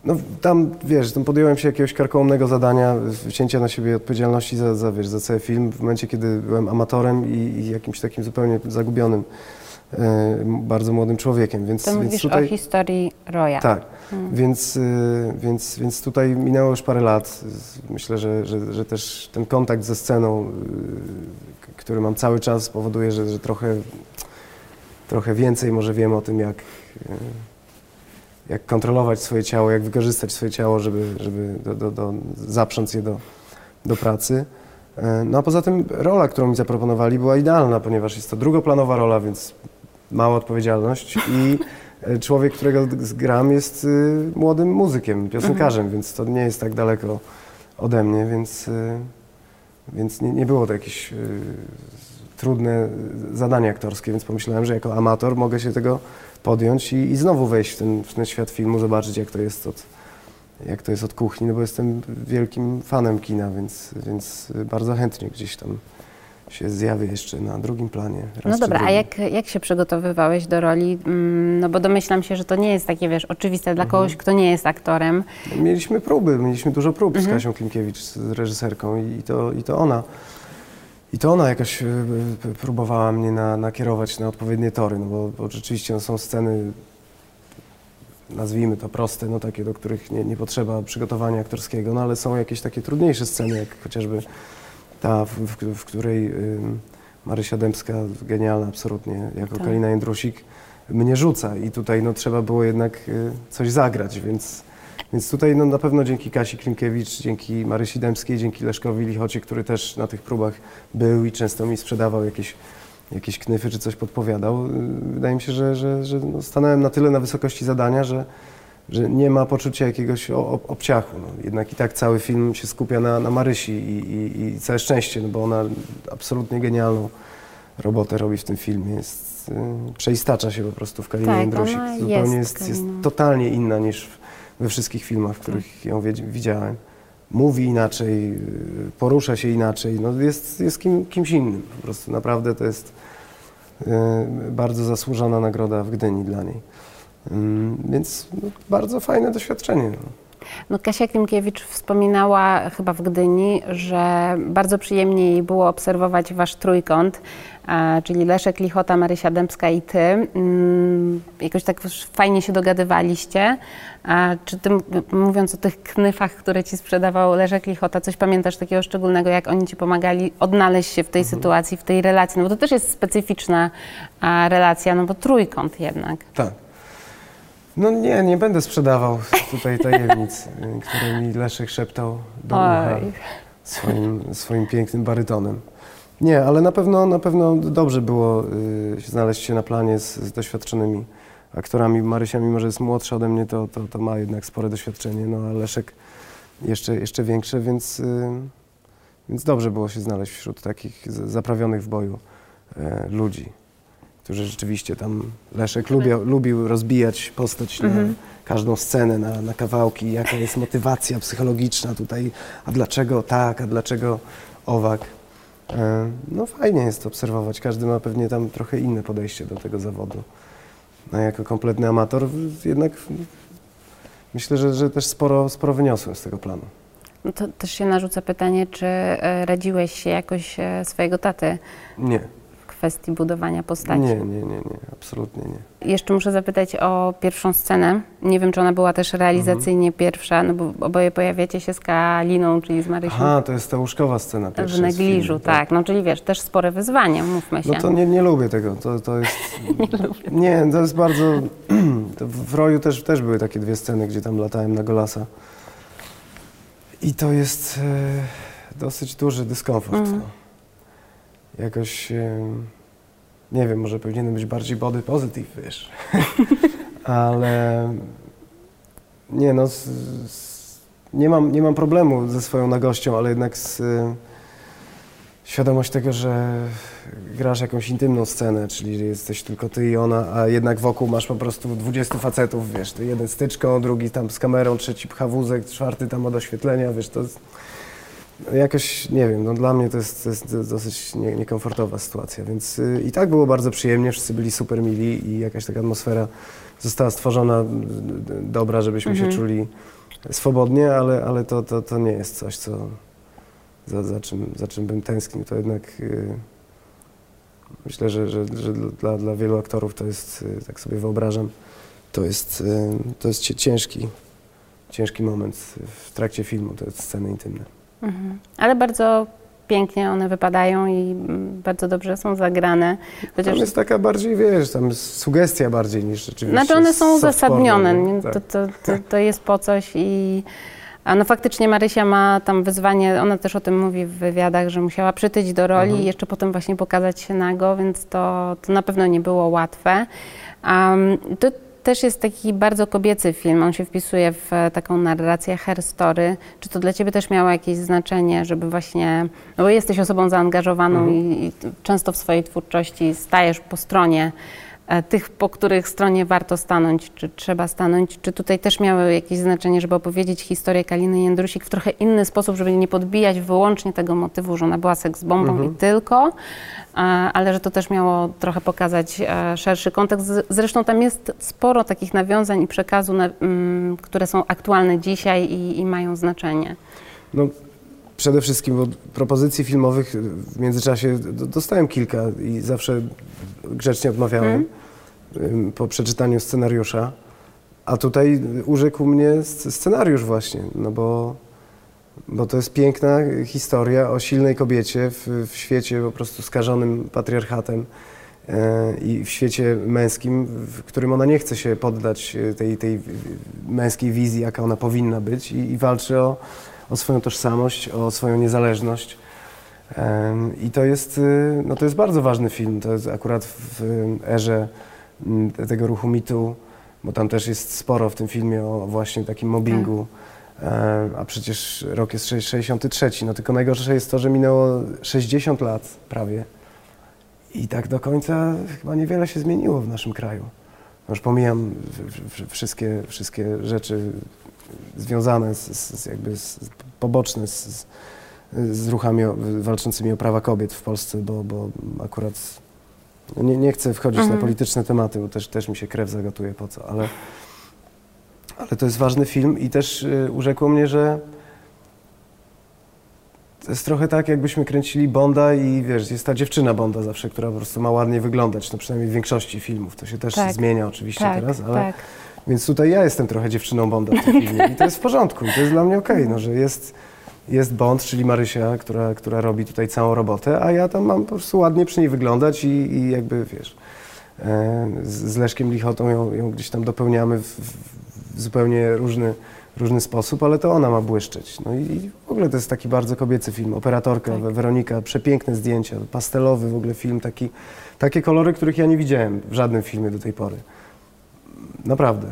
no, tam, wiesz, tam podjąłem się jakiegoś karkołomnego zadania, wzięcia na siebie odpowiedzialności za, za, wiesz, za cały film w momencie, kiedy byłem amatorem i, i jakimś takim zupełnie zagubionym, bardzo młodym człowiekiem, więc, To więc mówisz tutaj... o historii Roya. Tak, więc, y, więc, więc tutaj minęło już parę lat. Myślę, że, że, że też ten kontakt ze sceną, k- który mam cały czas, powoduje, że, że trochę, trochę więcej może wiem o tym, jak, jak kontrolować swoje ciało, jak wykorzystać swoje ciało, żeby, żeby do, do, do, zaprząc je do, do pracy. No a poza tym rola, którą mi zaproponowali, była idealna, ponieważ jest to drugoplanowa rola, więc mała odpowiedzialność i e, człowiek, którego gram jest y, młodym muzykiem, piosenkarzem, więc to nie jest tak daleko ode mnie, więc, y, więc nie, nie było to jakieś trudne zadanie aktorskie, więc pomyślałem, że jako amator mogę się tego podjąć i, i znowu wejść w ten, w ten świat filmu, zobaczyć jak to jest od, jak to jest od kuchni, no bo jestem wielkim fanem kina, więc, więc bardzo chętnie gdzieś tam się zjawię jeszcze na drugim planie. No dobra, a jak, jak się przygotowywałeś do roli? Mm, No bo domyślam się, że to nie jest takie, wiesz, oczywiste dla kogoś, kto nie jest aktorem. Mieliśmy próby, mieliśmy dużo prób Mhm. z Kasią Klimkiewicz, z reżyserką i to, i to ona. I to ona jakoś e, próbowała mnie na, nakierować na odpowiednie tory, no bo, bo rzeczywiście no, są sceny, nazwijmy to proste, no takie, do których nie, nie potrzeba przygotowania aktorskiego, no ale są jakieś takie trudniejsze sceny, jak chociażby ta, w, w, w której Marysia Dębska, genialna absolutnie, jako Tak. Kalina Jędrusik, mnie rzuca i tutaj no, trzeba było jednak y, coś zagrać, więc, więc tutaj no, na pewno dzięki Kasi Klimkiewicz, dzięki Marysi Dębskiej, dzięki Leszkowi Lichocie, który też na tych próbach był i często mi sprzedawał jakieś, jakieś knyfy czy coś podpowiadał, y, wydaje mi się, że, że, że no, stanąłem na tyle na wysokości zadania, że, że nie ma poczucia jakiegoś obciachu. No. Jednak i tak cały film się skupia na, na Marysi i, i, i całe szczęście, no bo ona absolutnie genialną robotę robi w tym filmie. Jest, y, przeistacza się po prostu w Kalinie Tak, Jędrusik. Zupełnie jest jest, jest totalnie inna niż w- we wszystkich filmach, w których ją widziałem. Mówi inaczej, y, porusza się inaczej, no jest, jest kim, kimś innym. Po prostu naprawdę to jest y, bardzo zasłużona nagroda w Gdyni dla niej. Ym, Więc no, bardzo fajne doświadczenie. no. No Kasia Klimkiewicz wspominała chyba w Gdyni, że bardzo przyjemnie jej było obserwować wasz trójkąt, czyli Leszek Lichota, Marysia Dębska i ty. Mm, jakoś tak fajnie się dogadywaliście. Czy ty, m- mówiąc o tych knyfach, które ci sprzedawał Leszek Lichota, coś pamiętasz takiego szczególnego, jak oni ci pomagali odnaleźć się w tej sytuacji, w tej relacji? No bo to też jest specyficzna relacja, no bo trójkąt jednak. Tak. No nie, nie będę sprzedawał tutaj tajemnic, y, które mi Leszek szeptał do ucha swoim, swoim pięknym barytonem. Nie, ale na pewno, na pewno dobrze było y, znaleźć się na planie z, z doświadczonymi aktorami. Marysia, mimo że jest młodsza ode mnie, to, to, to ma jednak spore doświadczenie, no a Leszek jeszcze, jeszcze większe, więc, y, więc dobrze było się znaleźć wśród takich zaprawionych w boju e, ludzi, którzy rzeczywiście tam, Leszek lubiał, lubił rozbijać postać na każdą scenę, na, na kawałki, jaka jest motywacja psychologiczna tutaj, a dlaczego tak, a dlaczego owak. E, No fajnie jest obserwować, każdy ma pewnie tam trochę inne podejście do tego zawodu. No jako kompletny amator jednak myślę, że, że też sporo, sporo wyniosłem z tego planu. No to też się narzuca pytanie, czy e, radziłeś się jakoś e, swojego taty Nie, kwestii budowania postaci? nie, nie, nie, nie, absolutnie nie. Jeszcze muszę zapytać o pierwszą scenę. Nie wiem, czy ona była też realizacyjnie pierwsza, no bo oboje pojawiacie się z Kaliną, czyli z Marysią Aha, to jest ta łóżkowa scena w pierwsza z negliżu, filmu, tak. No czyli wiesz, też spore wyzwanie, mówmy się. No to nie, nie lubię tego, to, to jest... nie to jest bardzo... w Roju też, też były takie dwie sceny, gdzie tam latałem na golasa. I to jest e, dosyć duży dyskomfort. Mhm. No. Jakoś... nie wiem, może powinienem być bardziej body positive, wiesz. Ale... Nie no, z, z, nie, mam, nie mam problemu ze swoją nagością, ale jednak z... E, świadomość tego, że grasz jakąś intymną scenę, czyli jesteś tylko ty i ona, a jednak wokół masz po prostu 20 facetów, wiesz, to jeden z tyczką, drugi tam z kamerą, trzeci pcha wózek, czwarty tam od oświetlenia, wiesz, to jest, jakoś, nie wiem, no dla mnie to jest, to jest dosyć nie, niekomfortowa sytuacja, więc y, i tak było bardzo przyjemnie, wszyscy byli super mili i jakaś taka atmosfera została stworzona y, y, dobra, żebyśmy Mhm. się czuli swobodnie, ale, ale to, to, to nie jest coś, co za, za, czym, za czym bym tęsknił, to jednak y, myślę, że, że, że dla, dla wielu aktorów to jest, tak sobie wyobrażam, to jest, to jest ciężki, ciężki moment w trakcie filmu, to jest sceny intymne. Mhm. Ale bardzo pięknie one wypadają i mm, bardzo dobrze są zagrane. Chociaż Tam jest taka bardziej, wiesz, tam jest sugestia bardziej niż rzeczywiście Znaczy one są uzasadnione? Tak. To, to, to, to jest po coś i a no faktycznie Marysia ma tam wyzwanie, ona też o tym mówi w wywiadach, że musiała przytyć do roli Mhm. i jeszcze potem właśnie pokazać się nago, więc to, to na pewno nie było łatwe. Um, to też jest taki bardzo kobiecy film, on się wpisuje w e, taką narrację hair story. Czy to dla Ciebie też miało jakieś znaczenie, żeby właśnie, no bo jesteś osobą zaangażowaną Mhm. i, i często w swojej twórczości stajesz po stronie tych, po których stronie warto stanąć, czy trzeba stanąć, czy tutaj też miały jakieś znaczenie, żeby opowiedzieć historię Kaliny Jędrusik w trochę inny sposób, żeby nie podbijać wyłącznie tego motywu, że ona była seksbombą Mhm. i tylko, a, ale że to też miało trochę pokazać e, szerszy kontekst. Zresztą tam jest sporo takich nawiązań i przekazu, mm, które są aktualne dzisiaj i, i mają znaczenie. No, przede wszystkim, bo propozycji filmowych w międzyczasie dostałem kilka i zawsze grzecznie odmawiałem ym, po przeczytaniu scenariusza. A tutaj urzekł mnie sc- scenariusz właśnie, no bo, bo to jest piękna historia o silnej kobiecie w, w świecie po prostu skażonym patriarchatem e, i w świecie męskim, w którym ona nie chce się poddać e, tej, tej męskiej wizji, jaka ona powinna być i, i walczy o, o swoją tożsamość, o swoją niezależność. I to jest, y, no to jest bardzo ważny film. To jest akurat w erze te- tego ruchu mitu, bo tam też jest sporo w tym filmie o właśnie takim mobbingu. E, A przecież rok jest sze- 63. No tylko najgorsze jest to, że minęło 60 lat prawie. I tak do końca chyba niewiele się zmieniło w naszym kraju. No Już pomijam wszystkie, wszystkie rzeczy związane z, z, jakby z, poboczne z, z, ruchami o, walczącymi o prawa kobiet w Polsce, bo, bo akurat no nie, nie chcę wchodzić Mhm. na polityczne tematy, bo też, też mi się krew zagotuje po co, ale, ale to jest ważny film i też y, urzekło mnie, że to jest trochę tak, jakbyśmy kręcili Bonda i wiesz, jest ta dziewczyna Bonda zawsze, która po prostu ma ładnie wyglądać, no przynajmniej w większości filmów. To się też Tak. zmienia oczywiście tak, teraz, ale tak. Więc tutaj ja jestem trochę dziewczyną Bonda w tym filmie i to jest w porządku i to jest dla mnie okej, no, że jest, jest Bond, czyli Marysia, która, która robi tutaj całą robotę, a ja tam mam po prostu ładnie przy niej wyglądać i, i jakby, wiesz, e, z, z Leszkiem Lichotą ją, ją gdzieś tam dopełniamy w, w zupełnie różny, różny sposób, ale to ona ma błyszczeć. No i, i w ogóle to jest taki bardzo kobiecy film, operatorka Tak. Weronika, przepiękne zdjęcia, pastelowy w ogóle film, taki, takie kolory, których ja nie widziałem w żadnym filmie do tej pory. Naprawdę.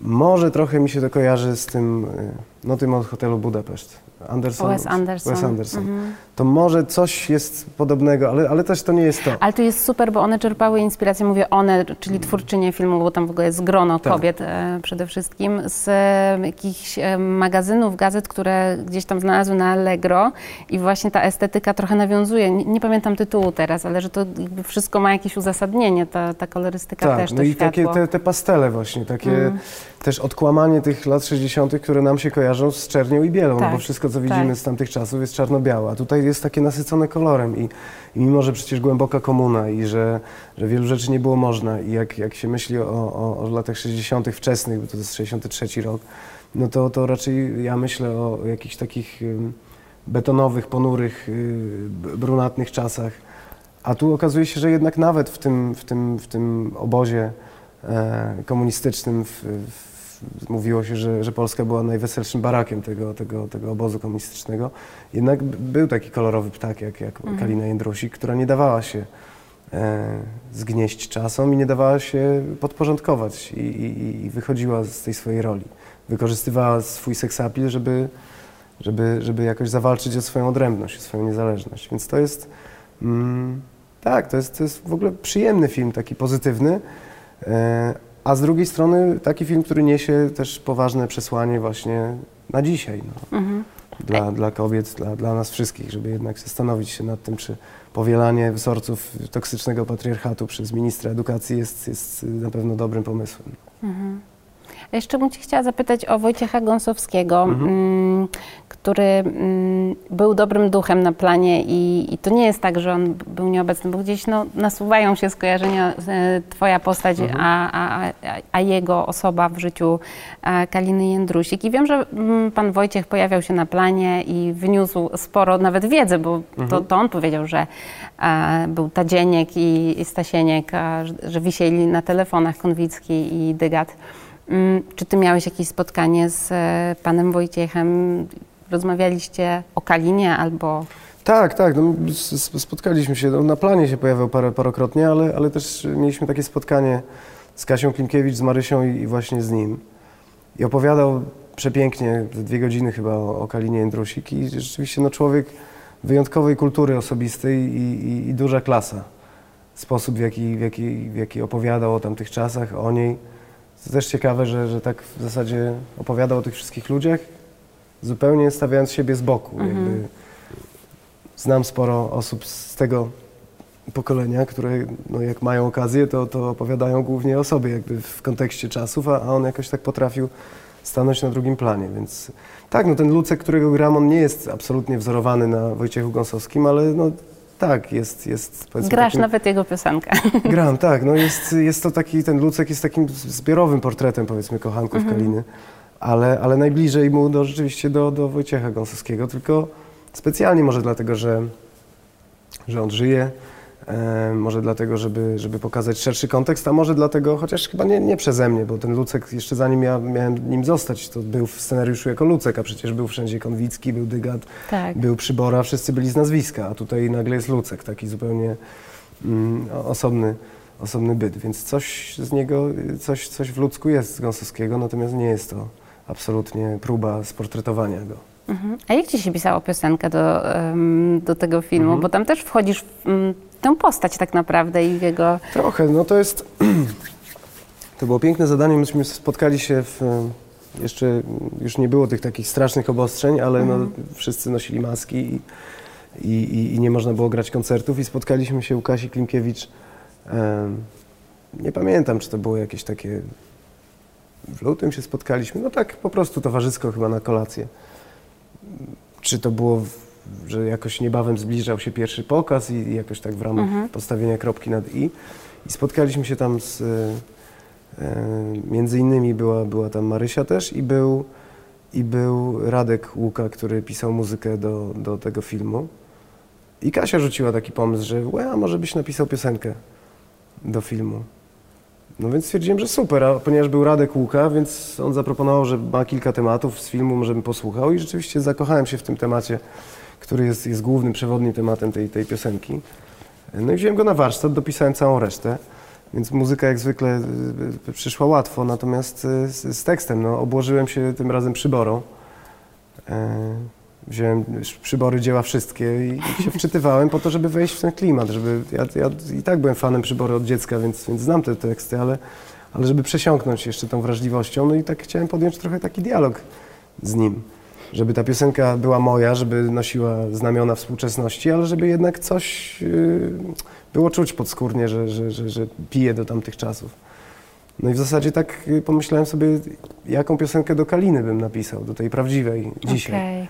Może trochę mi się to kojarzy z tym, y, no tym od hotelu Budapeszt. Anderson. Wes Anderson. Wes Anderson. Mhm. To może coś jest podobnego, ale, ale też to nie jest to. Ale to jest super, bo one czerpały inspirację, mówię one, czyli twórczynie filmu, bo tam w ogóle jest grono Tak. kobiet e, przede wszystkim, z e, jakichś e, magazynów, gazet, które gdzieś tam znalazły na Allegro i właśnie ta estetyka trochę nawiązuje, nie, nie pamiętam tytułu teraz, ale że to wszystko ma jakieś uzasadnienie, ta, ta kolorystyka Tak, też, no to i światło. takie te, te pastele właśnie, takie Mm. Też odkłamanie tych lat 60., które nam się kojarzą z czernią i bielą, no Tak, bo wszystko, co widzimy tak. z tamtych czasów jest czarno-białe, a tutaj jest takie nasycone kolorem i, i mimo, że przecież głęboka komuna i że, że wielu rzeczy nie było można i jak, jak się myśli o, o, o latach 60. wczesnych, bo to jest 63 rok, no to, to raczej ja myślę o jakichś takich betonowych, ponurych, y, brunatnych czasach, a tu okazuje się, że jednak nawet w tym, w tym, w tym obozie komunistycznym w, w, mówiło się, że, że Polska była najweselszym barakiem tego, tego, tego obozu komunistycznego. Jednak był taki kolorowy ptak jak, jak Mhm. Kalina Jędrusik, która nie dawała się e, zgnieść czasom i nie dawała się podporządkować i, i, i wychodziła z tej swojej roli. Wykorzystywała swój seksapil, żeby, żeby, żeby jakoś zawalczyć o swoją odrębność, o swoją niezależność. Więc to jest, mm, tak, to jest, to jest w ogóle przyjemny film, taki pozytywny, e, a z drugiej strony taki film, który niesie też poważne przesłanie właśnie na dzisiaj. No Mhm. dla, dla kobiet, dla, dla nas wszystkich, żeby jednak zastanowić się nad tym, czy powielanie wzorców toksycznego patriarchatu przez ministra edukacji jest, jest na pewno dobrym pomysłem. Mhm. A Jeszcze bym Cię chciała zapytać o Wojciecha Gąsowskiego, Mhm. mm, który mm, był dobrym duchem na planie i, i to nie jest tak, że on był nieobecny, bo gdzieś no, nasuwają się skojarzenia, e, Twoja postać, Mhm. a, a, a, a jego osoba w życiu e, Kaliny Jędrusik. I wiem, że mm, Pan Wojciech pojawiał się na planie i wyniósł sporo nawet wiedzy, bo to, Mhm. to on powiedział, że e, był Tadzieniek i, i Stasieniek, a, że, że wisieli na telefonach Konwicki i Dygat. Mm, Czy ty miałeś jakieś spotkanie z e, panem Wojciechem? Rozmawialiście o Kalinie albo... Tak, tak, no, spotkaliśmy się, no, na planie się pojawiał parokrotnie, ale, ale też mieliśmy takie spotkanie z Kasią Klimkiewicz, z Marysią i, i właśnie z nim. I opowiadał przepięknie, dwie godziny chyba o, o Kalinie Jędrusik i rzeczywiście no, człowiek wyjątkowej kultury osobistej i, i, i duża klasa. sposób, w jaki, w, jaki, w jaki opowiadał o tamtych czasach, o niej. To też ciekawe, że, że tak w zasadzie opowiadał o tych wszystkich ludziach, zupełnie stawiając siebie z boku. Jakby znam sporo osób z tego pokolenia, które no, jak mają okazję, to, to opowiadają głównie o sobie jakby w kontekście czasów, a, a on jakoś tak potrafił stanąć na drugim planie, więc tak, no ten Lucek, którego gram, on nie jest absolutnie wzorowany na Wojciechu Gąsowskim, ale no tak, jest, jest Grasz takim, nawet jego piosenkę. Gram, tak, no jest, jest to taki, ten Lucek jest takim zbiorowym portretem powiedzmy kochanków Kaliny, ale, ale najbliżej mu do, rzeczywiście do, do Wojciecha Gąsowskiego, tylko specjalnie może dlatego, że, że on żyje, może dlatego, żeby, żeby pokazać szerszy kontekst, a może dlatego, chociaż chyba nie, nie przeze mnie, bo ten Lucek jeszcze zanim ja miałem nim zostać, to był w scenariuszu jako Lucek, a przecież był wszędzie Konwicki, był Dygat, Tak. był Przybora, wszyscy byli z nazwiska, a tutaj nagle jest Lucek, taki zupełnie mm, osobny, osobny byt, więc coś z niego, coś, coś w ludzku jest z Gąsowskiego, natomiast nie jest to absolutnie próba sportretowania go. Mhm. A jak ci się pisało piosenkę do, do tego filmu? Mhm. Bo tam też wchodzisz w mm, tę postać tak naprawdę i jego... Trochę, no to jest, to było piękne zadanie, myśmy spotkali się w, jeszcze, już nie było tych takich strasznych obostrzeń, ale no, wszyscy nosili maski i, i, i, nie można było grać koncertów. I spotkaliśmy się u Kasi Klimkiewicz, em, nie pamiętam, czy to było jakieś takie, w lutym się spotkaliśmy, no tak po prostu towarzysko chyba na kolację. Czy to było, że jakoś niebawem zbliżał się pierwszy pokaz i, jakoś tak w ramach postawienia kropki nad i. I spotkaliśmy się tam z, e, e, między innymi była, była tam Marysia też i był, i był Radek Łuka, który pisał muzykę do, do tego filmu. I Kasia rzuciła taki pomysł, że łe, a może byś napisał piosenkę do filmu. No więc stwierdziłem, że super, a ponieważ był Radek Łuka, więc on zaproponował, że ma kilka tematów z filmu, może bym posłuchał i rzeczywiście zakochałem się w tym temacie, który jest, jest głównym, przewodnim tematem tej, tej piosenki. No i wziąłem go na warsztat, dopisałem całą resztę, więc muzyka jak zwykle y, y, przyszła łatwo, natomiast y, z, z tekstem, no obłożyłem się tym razem przyborą. E, Wziąłem przybory dzieła wszystkie i, się wczytywałem po to, żeby wejść w ten klimat, żeby, ja, ja i tak byłem fanem przybory od dziecka, więc, więc znam te teksty, ale, ale żeby przesiąknąć jeszcze tą wrażliwością, no i tak chciałem podjąć trochę taki dialog z nim, żeby ta piosenka była moja, żeby nosiła znamiona współczesności, ale żeby jednak coś yy, było czuć podskórnie, że, że, że, że piję do tamtych czasów. No i w zasadzie tak yy, pomyślałem sobie, jaką piosenkę do Kaliny bym napisał, do tej prawdziwej dzisiaj. Okej.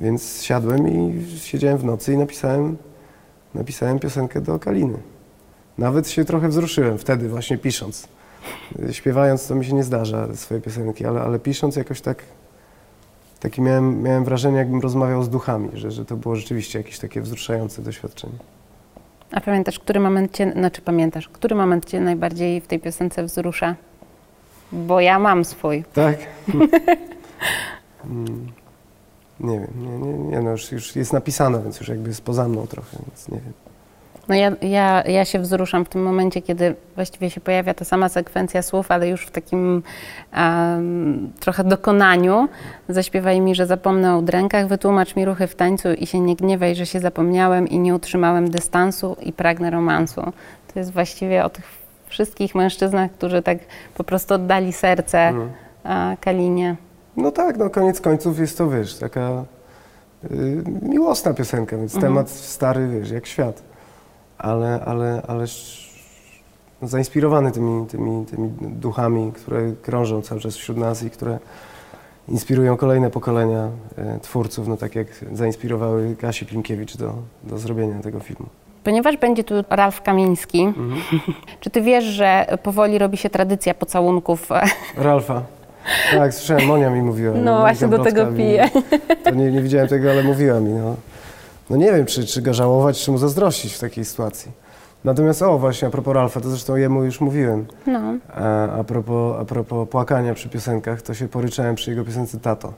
Więc siadłem i siedziałem w nocy i napisałem, napisałem piosenkę do Kaliny. Nawet się trochę wzruszyłem wtedy właśnie pisząc. Śpiewając to mi się nie zdarza swoje piosenki, ale, ale pisząc jakoś tak, taki miałem, miałem wrażenie, jakbym rozmawiał z duchami, że, że to było rzeczywiście jakieś takie wzruszające doświadczenie. A pamiętasz, który moment cię, znaczy pamiętasz, który moment cię najbardziej w tej piosence wzrusza? Bo ja mam swój. Tak? Mm, nie wiem, nie, nie, nie no już, już jest napisane, więc już jakby jest poza mną trochę, więc nie wiem. No ja, ja, ja się wzruszam w tym momencie, kiedy właściwie się pojawia ta sama sekwencja słów, ale już w takim em, trochę dokonaniu. Zaśpiewaj mi, że zapomnę o udrękach, wytłumacz mi ruchy w tańcu i się nie gniewaj, że się zapomniałem i nie utrzymałem dystansu i pragnę romansu. To jest właściwie o tych wszystkich mężczyznach, którzy tak po prostu oddali serce Mhm. a, Kalinie. No tak, no koniec końców jest to, wiesz, taka y, miłosna piosenka, więc temat stary, wiesz, jak świat. Ale, ale, ale zainspirowany tymi, tymi, tymi duchami, które krążą cały czas wśród nas i które inspirują kolejne pokolenia e, twórców, no tak jak zainspirowały Kasi Klimkiewicz do, do zrobienia tego filmu. Ponieważ będzie tu Ralf Kamiński, czy ty wiesz, że powoli robi się tradycja pocałunków? Ralfa. Tak, słyszałem, Monia mi mówiła. No właśnie do tego piję. To nie, nie widziałem tego, ale mówiła mi. No, no nie wiem, czy, czy go żałować, czy mu zazdrościć w takiej sytuacji. Natomiast, o właśnie, a propos Ralfa, to zresztą jemu już mówiłem. No. A, a, propos, a propos płakania przy piosenkach, to się poryczałem przy jego piosence Tato.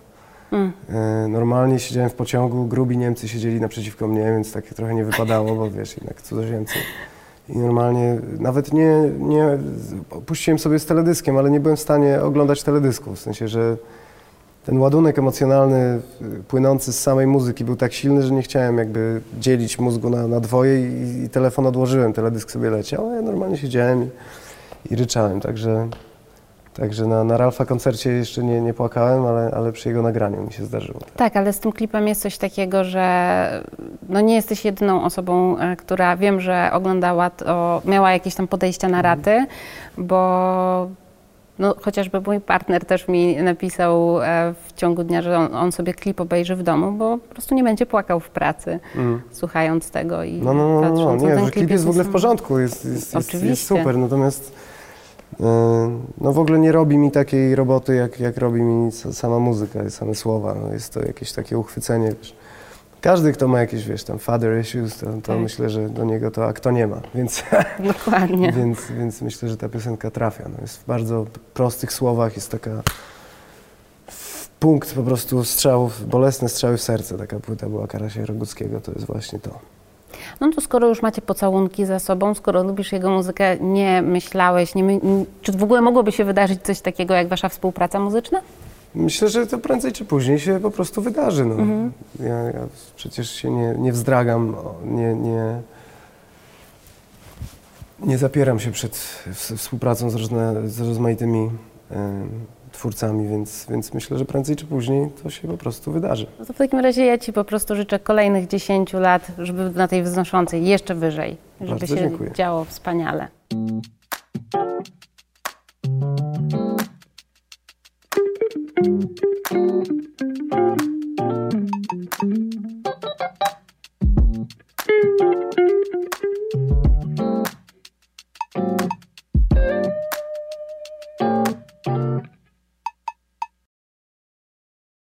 Mm. E, normalnie siedziałem w pociągu, grubi Niemcy siedzieli naprzeciwko mnie, więc tak trochę nie wypadało, bo wiesz, jednak cudzoziemcy. I normalnie, nawet nie, nie, puściłem sobie z teledyskiem, ale nie byłem w stanie oglądać teledysku, w sensie, że ten ładunek emocjonalny y, płynący z samej muzyki był tak silny, że nie chciałem jakby dzielić mózgu na, na dwoje i, i telefon odłożyłem, teledysk sobie leciał, a ja normalnie siedziałem i, i ryczałem, także, także na, na Ralfa koncercie jeszcze nie, nie płakałem, ale, ale przy jego nagraniu mi się zdarzyło. Tak. Tak, ale z tym klipem jest coś takiego, że no nie jesteś jedyną osobą, e, która wiem, że oglądała to, miała jakieś tam podejścia na raty, bo no, chociażby mój partner też mi napisał e, w ciągu dnia, że on, on sobie klip obejrzy w domu, bo po prostu nie będzie płakał w pracy, Mm. słuchając tego i No, no, no, no, patrząc nie, że klip jest w ogóle w porządku, jest, jest, jest, jest super, natomiast e, no w ogóle nie robi mi takiej roboty, jak, jak robi mi sa- sama muzyka, same słowa, no jest to jakieś takie uchwycenie, wiesz. Każdy, kto ma jakieś, wiesz, tam father issues, to, to Tak. myślę, że do niego to, a kto nie ma, więc, Dokładnie. więc, więc myślę, że ta piosenka trafia. No jest w bardzo prostych słowach, jest taka punkt po prostu strzałów, bolesne strzały w serce, taka płyta była Karasia Roguckiego, to jest właśnie to. No to skoro już macie pocałunki za sobą, skoro lubisz jego muzykę, nie myślałeś, nie my, czy w ogóle mogłoby się wydarzyć coś takiego jak wasza współpraca muzyczna? Myślę, że to prędzej czy później się po prostu wydarzy. No. Ja, ja przecież się nie, nie wzdragam, nie, nie, nie zapieram się przed współpracą z, różne, z rozmaitymi em, twórcami, więc, więc myślę, że prędzej czy później to się po prostu wydarzy. No to w takim razie ja ci po prostu życzę kolejnych 10 lat, żeby na tej wznoszącej jeszcze wyżej, żeby Bardzo się dziękuję. działo wspaniale. Thank you.